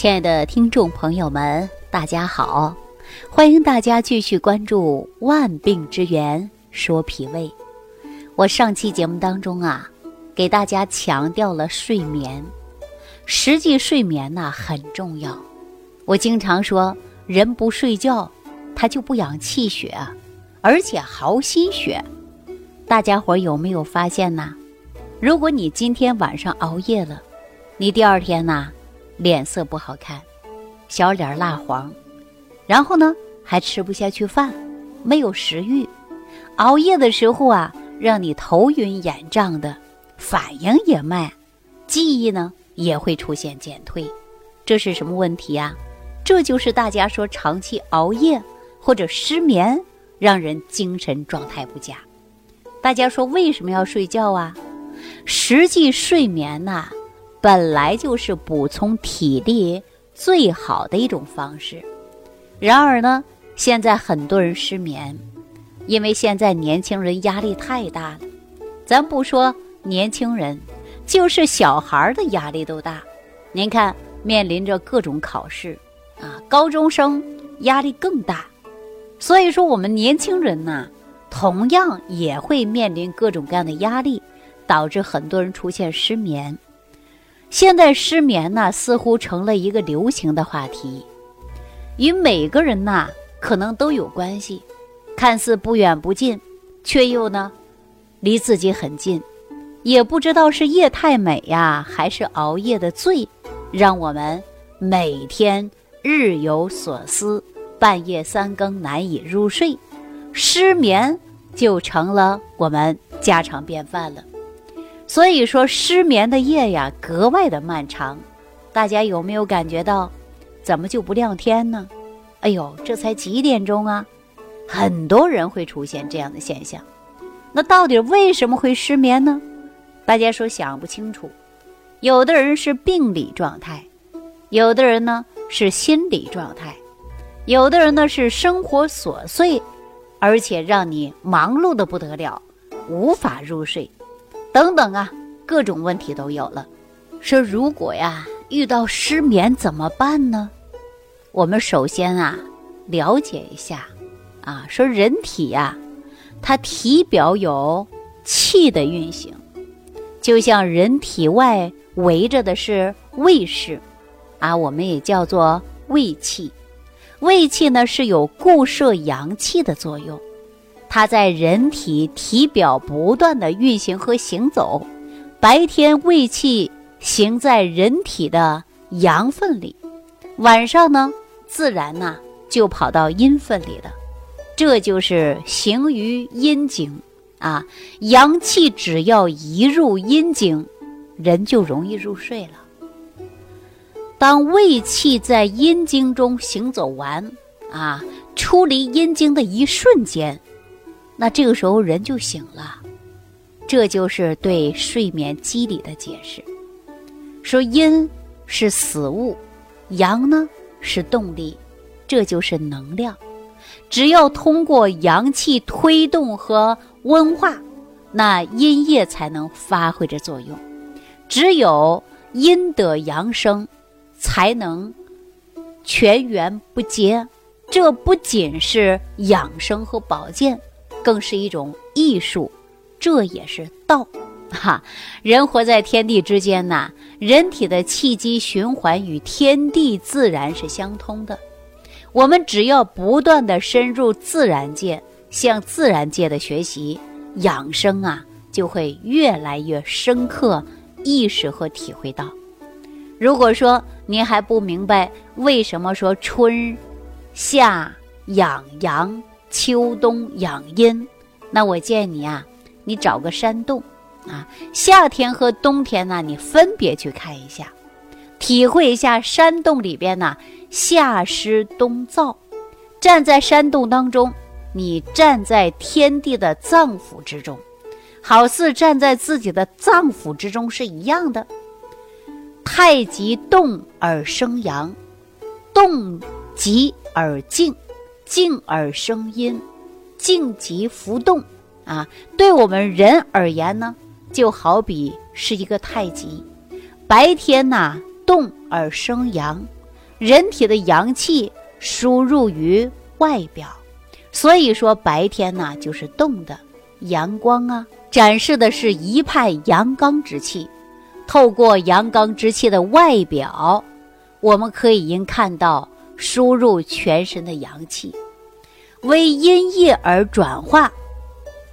亲爱的听众朋友们，大家好！欢迎大家继续关注《万病之源说脾胃》。我上期节目当中啊，给大家强调了睡眠，实际睡眠呢很重要。我经常说，人不睡觉，他就不养气血，而且耗心血。大家伙有没有发现呢？如果你今天晚上熬夜了，你第二天呢，脸色不好看，小脸蜡黄，然后呢还吃不下去饭，没有食欲，熬夜的时候啊，让你头晕眼胀的，反应也慢，记忆呢也会出现减退，这是什么问题呀？这就是大家说长期熬夜或者失眠，让人精神状态不佳。大家说为什么要睡觉啊？实际睡眠呐，本来就是补充体力最好的一种方式。然而呢，现在很多人失眠，因为现在年轻人压力太大了。咱不说年轻人，就是小孩的压力都大。您看，面临着各种考试啊，高中生压力更大。所以说，我们年轻人呐，同样也会面临各种各样的压力。导致很多人出现失眠。现在失眠呢，似乎成了一个流行的话题，与每个人呐可能都有关系，看似不远不近，却又呢离自己很近。也不知道是夜太美呀，还是熬夜的罪，让我们每天日有所思，半夜三更难以入睡，失眠就成了我们家常便饭了。所以说，失眠的夜呀，格外的漫长。大家有没有感觉到，怎么就不亮天呢？哎呦，这才几点钟啊！很多人会出现这样的现象。那到底为什么会失眠呢？大家说想不清楚。有的人是病理状态，有的人呢是心理状态，有的人呢是生活琐碎，而且让你忙碌的不得了，无法入睡。等等啊，各种问题都有了。说如果呀遇到失眠怎么办呢？我们首先啊了解一下，啊说人体呀，它体表有气的运行，就像人体外围着的是卫士，啊我们也叫做卫气。卫气呢是有固摄阳气的作用。它在人体体表不断的运行和行走，白天胃气行在人体的阳分里，晚上呢自然呢就跑到阴分里了，这就是行于阴经啊。阳气只要一入阴经，人就容易入睡了。当胃气在阴经中行走完啊，出离阴经的一瞬间。那这个时候人就醒了，这就是对睡眠机理的解释。说阴是死物，阳呢是动力，这就是能量。只要通过阳气推动和温化，那阴液才能发挥着作用。只有阴得阳生，才能全源不竭。这不仅是养生和保健。更是一种艺术，这也是道，哈！人活在天地之间呐，人体的气机循环与天地自然是相通的。我们只要不断的深入自然界，向自然界的学习养生啊，就会越来越深刻意识和体会到。如果说您还不明白为什么说春夏养阳。秋冬养阴，那我建议你啊，你找个山洞，啊，夏天和冬天呢，你分别去看一下，体会一下山洞里边呢夏湿冬燥。站在山洞当中，你站在天地的脏腑之中，好似站在自己的脏腑之中是一样的。太极动而生阳，动极而静。静而生阴，静极浮动，啊，对我们人而言呢，就好比是一个太极。白天呐，动而生阳，人体的阳气输入于外表，所以说白天呢就是动的，阳光啊展示的是一派阳刚之气。透过阳刚之气的外表，我们可以应看到输入全身的阳气，为阴液而转化，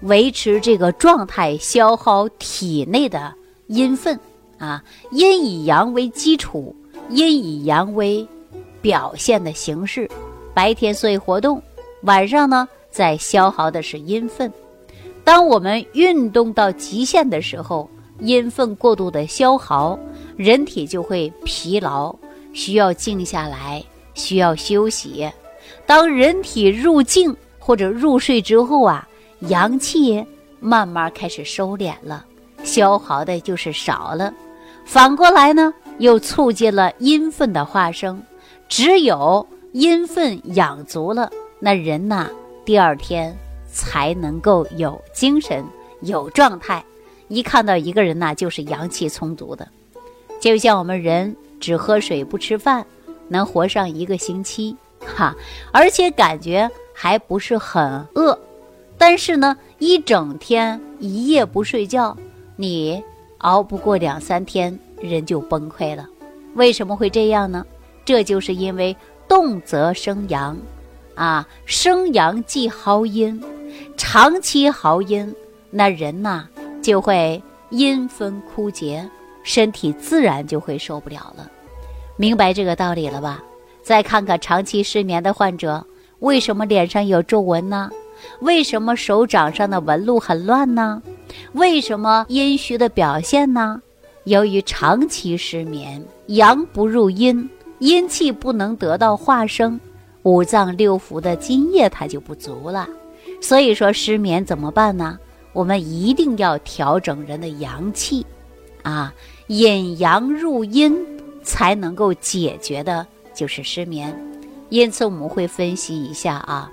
维持这个状态，消耗体内的阴分啊。阴以阳为基础，阴以阳为表现的形式。白天所以活动，晚上呢在消耗的是阴分。当我们运动到极限的时候。阴分过度的消耗，人体就会疲劳，需要静下来，需要休息。当人体入静或者入睡之后啊，阳气慢慢开始收敛了，消耗的就是少了。反过来呢，又促进了阴分的化生。只有阴分养足了，那人呐，第二天才能够有精神、有状态。一看到一个人呐，就是阳气充足的，就像我们人只喝水不吃饭，能活上一个星期，哈，而且感觉还不是很饿。但是呢，一整天一夜不睡觉，你熬不过两三天，人就崩溃了。为什么会这样呢？这就是因为动则生阳，啊，生阳即耗阴，长期耗阴，那人呐。就会阴分枯竭，身体自然就会受不了了。明白这个道理了吧？再看看长期失眠的患者，为什么脸上有皱纹呢？为什么手掌上的纹路很乱呢？为什么阴虚的表现呢？由于长期失眠，阳不入阴，阴气不能得到化生，五脏六腑的津液它就不足了。所以说失眠怎么办呢？我们一定要调整人的阳气，啊，引阳入阴，才能够解决的就是失眠。因此，我们会分析一下啊，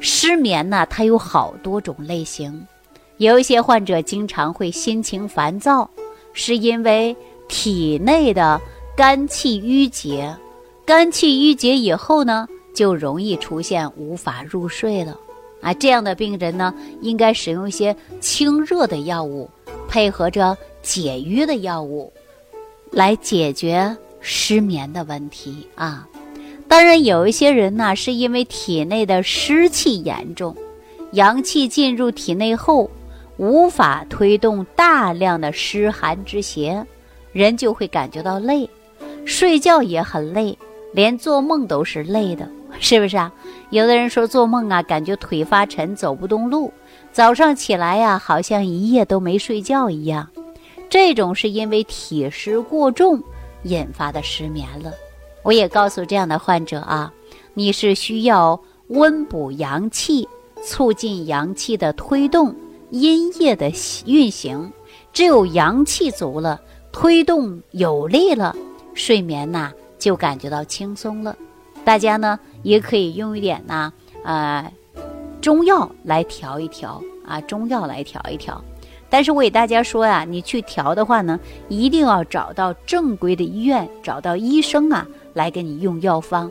失眠呢，它有好多种类型。有一些患者经常会心情烦躁，是因为体内的肝气郁结，肝气郁结以后呢，就容易出现无法入睡了。啊，这样的病人呢，应该使用一些清热的药物，配合着解郁的药物，来解决失眠的问题啊。当然，有一些人呢，是因为体内的湿气严重，阳气进入体内后，无法推动大量的湿寒之邪，人就会感觉到累，睡觉也很累，连做梦都是累的。是不是啊？有的人说做梦啊，感觉腿发沉，走不动路；早上起来呀，好像一夜都没睡觉一样。这种是因为体湿过重引发的失眠了。我也告诉这样的患者啊，你是需要温补阳气，促进阳气的推动，阴液的运行。只有阳气足了，推动有力了，睡眠呐就感觉到轻松了。大家呢也可以用一点呢，呃，中药来调一调啊，中药来调一调。但是我给大家说呀，你去调的话呢，一定要找到正规的医院，找到医生啊，来给你用药方。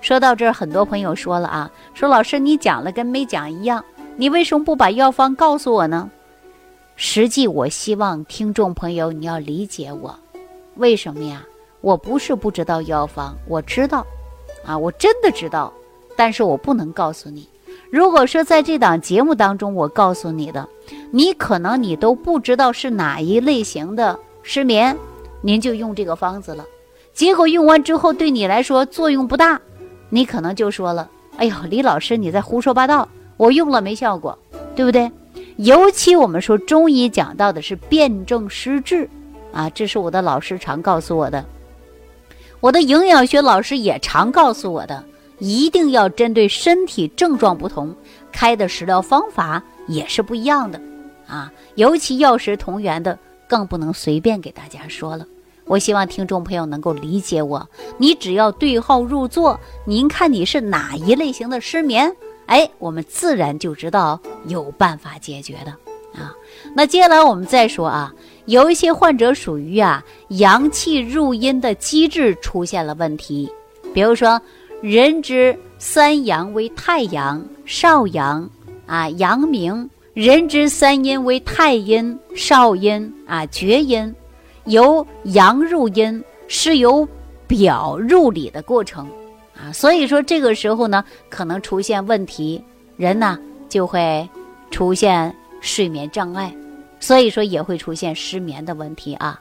说到这儿，很多朋友说了啊，说老师你讲了跟没讲一样，你为什么不把药方告诉我呢？实际我希望听众朋友你要理解我，为什么呀？我不是不知道药方，我知道。啊，我真的知道，但是我不能告诉你。如果说在这档节目当中我告诉你的，你可能你都不知道是哪一类型的失眠，您就用这个方子了。结果用完之后对你来说作用不大，你可能就说了：“哎呦，李老师你在胡说八道，我用了没效果，对不对？”尤其我们说中医讲到的是辨证施治，啊，这是我的老师常告诉我的。我的营养学老师也常告诉我的，一定要针对身体症状不同，开的食疗方法也是不一样的，啊，尤其药食同源的，更不能随便给大家说了。我希望听众朋友能够理解我，你只要对号入座，您看你是哪一类型的失眠，哎，我们自然就知道有办法解决的，啊，那接下来我们再说啊。有一些患者属于啊阳气入阴的机制出现了问题，比如说，人之三阳为太阳、少阳啊、阳明；人之三阴为太阴、少阴啊、厥阴。由阳入阴是由表入里的过程啊，所以说这个时候呢，可能出现问题，人呢就会出现睡眠障碍，所以说也会出现失眠的问题啊。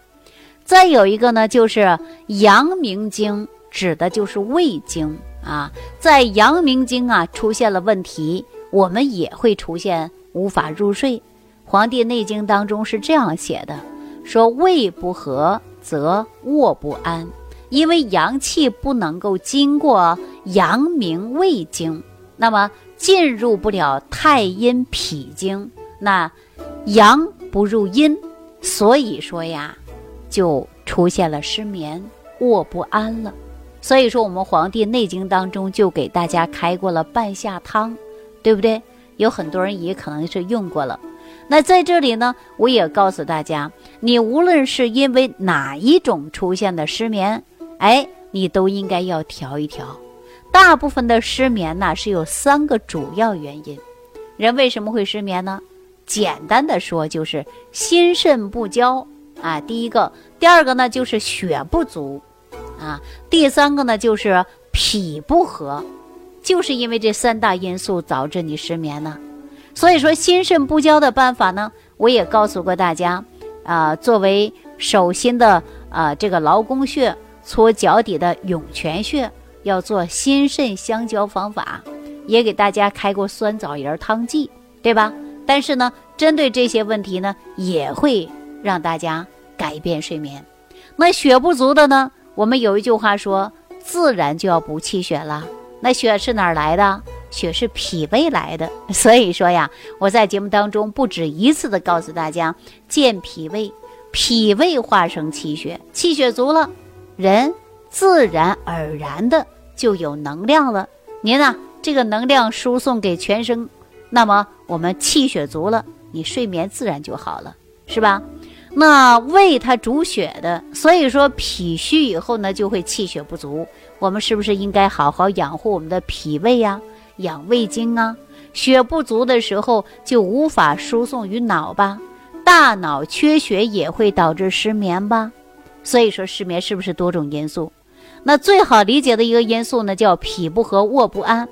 再有一个呢，就是阳明经指的就是胃经啊，在阳明经啊出现了问题，我们也会出现无法入睡。《黄帝内经》当中是这样写的。说胃不和则卧不安，因为阳气不能够经过阳明胃经，那么进入不了太阴脾经，那阳不入阴，所以说呀，就出现了失眠、卧不安了。所以说，我们《黄帝内经》当中就给大家开过了半夏汤，对不对？有很多人也可能是用过了。那在这里呢，我也告诉大家，你无论是因为哪一种出现的失眠，哎，你都应该要调一调。大部分的失眠呢是有三个主要原因。人为什么会失眠呢？简单的说就是心肾不交啊，第一个；第二个呢就是血不足啊；第三个呢就是脾不和，就是因为这三大因素导致你失眠呢。所以说心肾不交的办法呢，我也告诉过大家，啊，作为手心的啊这个劳宫穴，搓脚底的涌泉穴，要做心肾相交方法，也给大家开过酸枣仁汤剂，对吧？但是呢，针对这些问题呢，也会让大家改变睡眠。那血不足的呢，我们有一句话说，自然就要补气血了。那血是哪儿来的？血是脾胃来的，所以说呀，我在节目当中不止一次的告诉大家，健脾胃，脾胃化生气血，气血足了，人自然而然的就有能量了。您呢，这个能量输送给全身，那么我们气血足了，你睡眠自然就好了，是吧？那胃它主血的，所以说脾虚以后呢，就会气血不足。我们是不是应该好好养护我们的脾胃呀？养胃经啊，血不足的时候就无法输送于脑吧，大脑缺血也会导致失眠吧。所以说失眠是不是多种因素？那最好理解的一个因素呢，叫脾不和卧不安，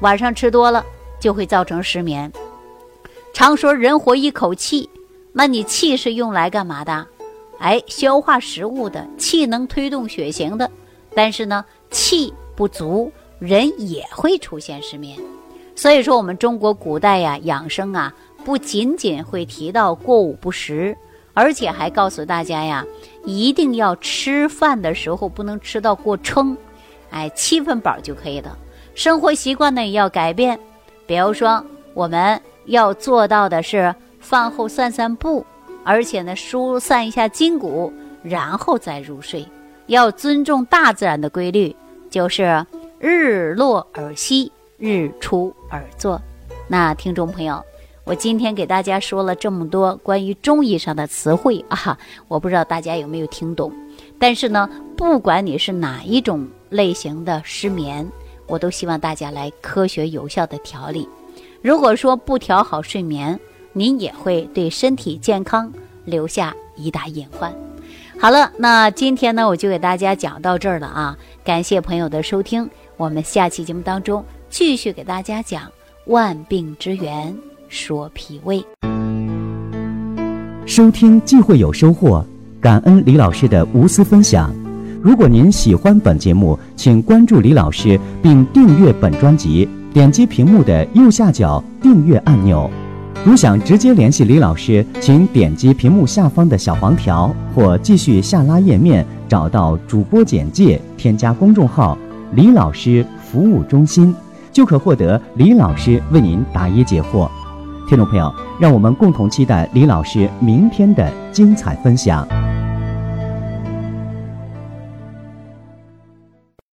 晚上吃多了就会造成失眠。常说人活一口气，那你气是用来干嘛的？哎，消化食物的，气能推动血行的。但是呢，气不足。人也会出现失眠，所以说我们中国古代呀养生啊，不仅仅会提到过午不食，而且还告诉大家呀，一定要吃饭的时候不能吃到过撑，哎，七分饱就可以了。生活习惯呢也要改变，比如说我们要做到的是饭后散散步，而且呢疏散一下筋骨，然后再入睡。要尊重大自然的规律，就是。日落而息，日出而作。那听众朋友，我今天给大家说了这么多关于中医上的词汇啊，我不知道大家有没有听懂。但是呢，不管你是哪一种类型的失眠，我都希望大家来科学有效的调理。如果说不调好睡眠，您也会对身体健康留下一大隐患。好了，那今天呢，我就给大家讲到这儿了啊，感谢朋友的收听。我们下期节目当中继续给大家讲万病之源，说脾胃。收听既会有收获，感恩李老师的无私分享。如果您喜欢本节目，请关注李老师并订阅本专辑，点击屏幕的右下角订阅按钮。如想直接联系李老师，请点击屏幕下方的小黄条，或继续下拉页面找到主播简介，添加公众号。李老师服务中心，就可获得李老师为您答疑解惑。听众朋友，让我们共同期待李老师明天的精彩分享。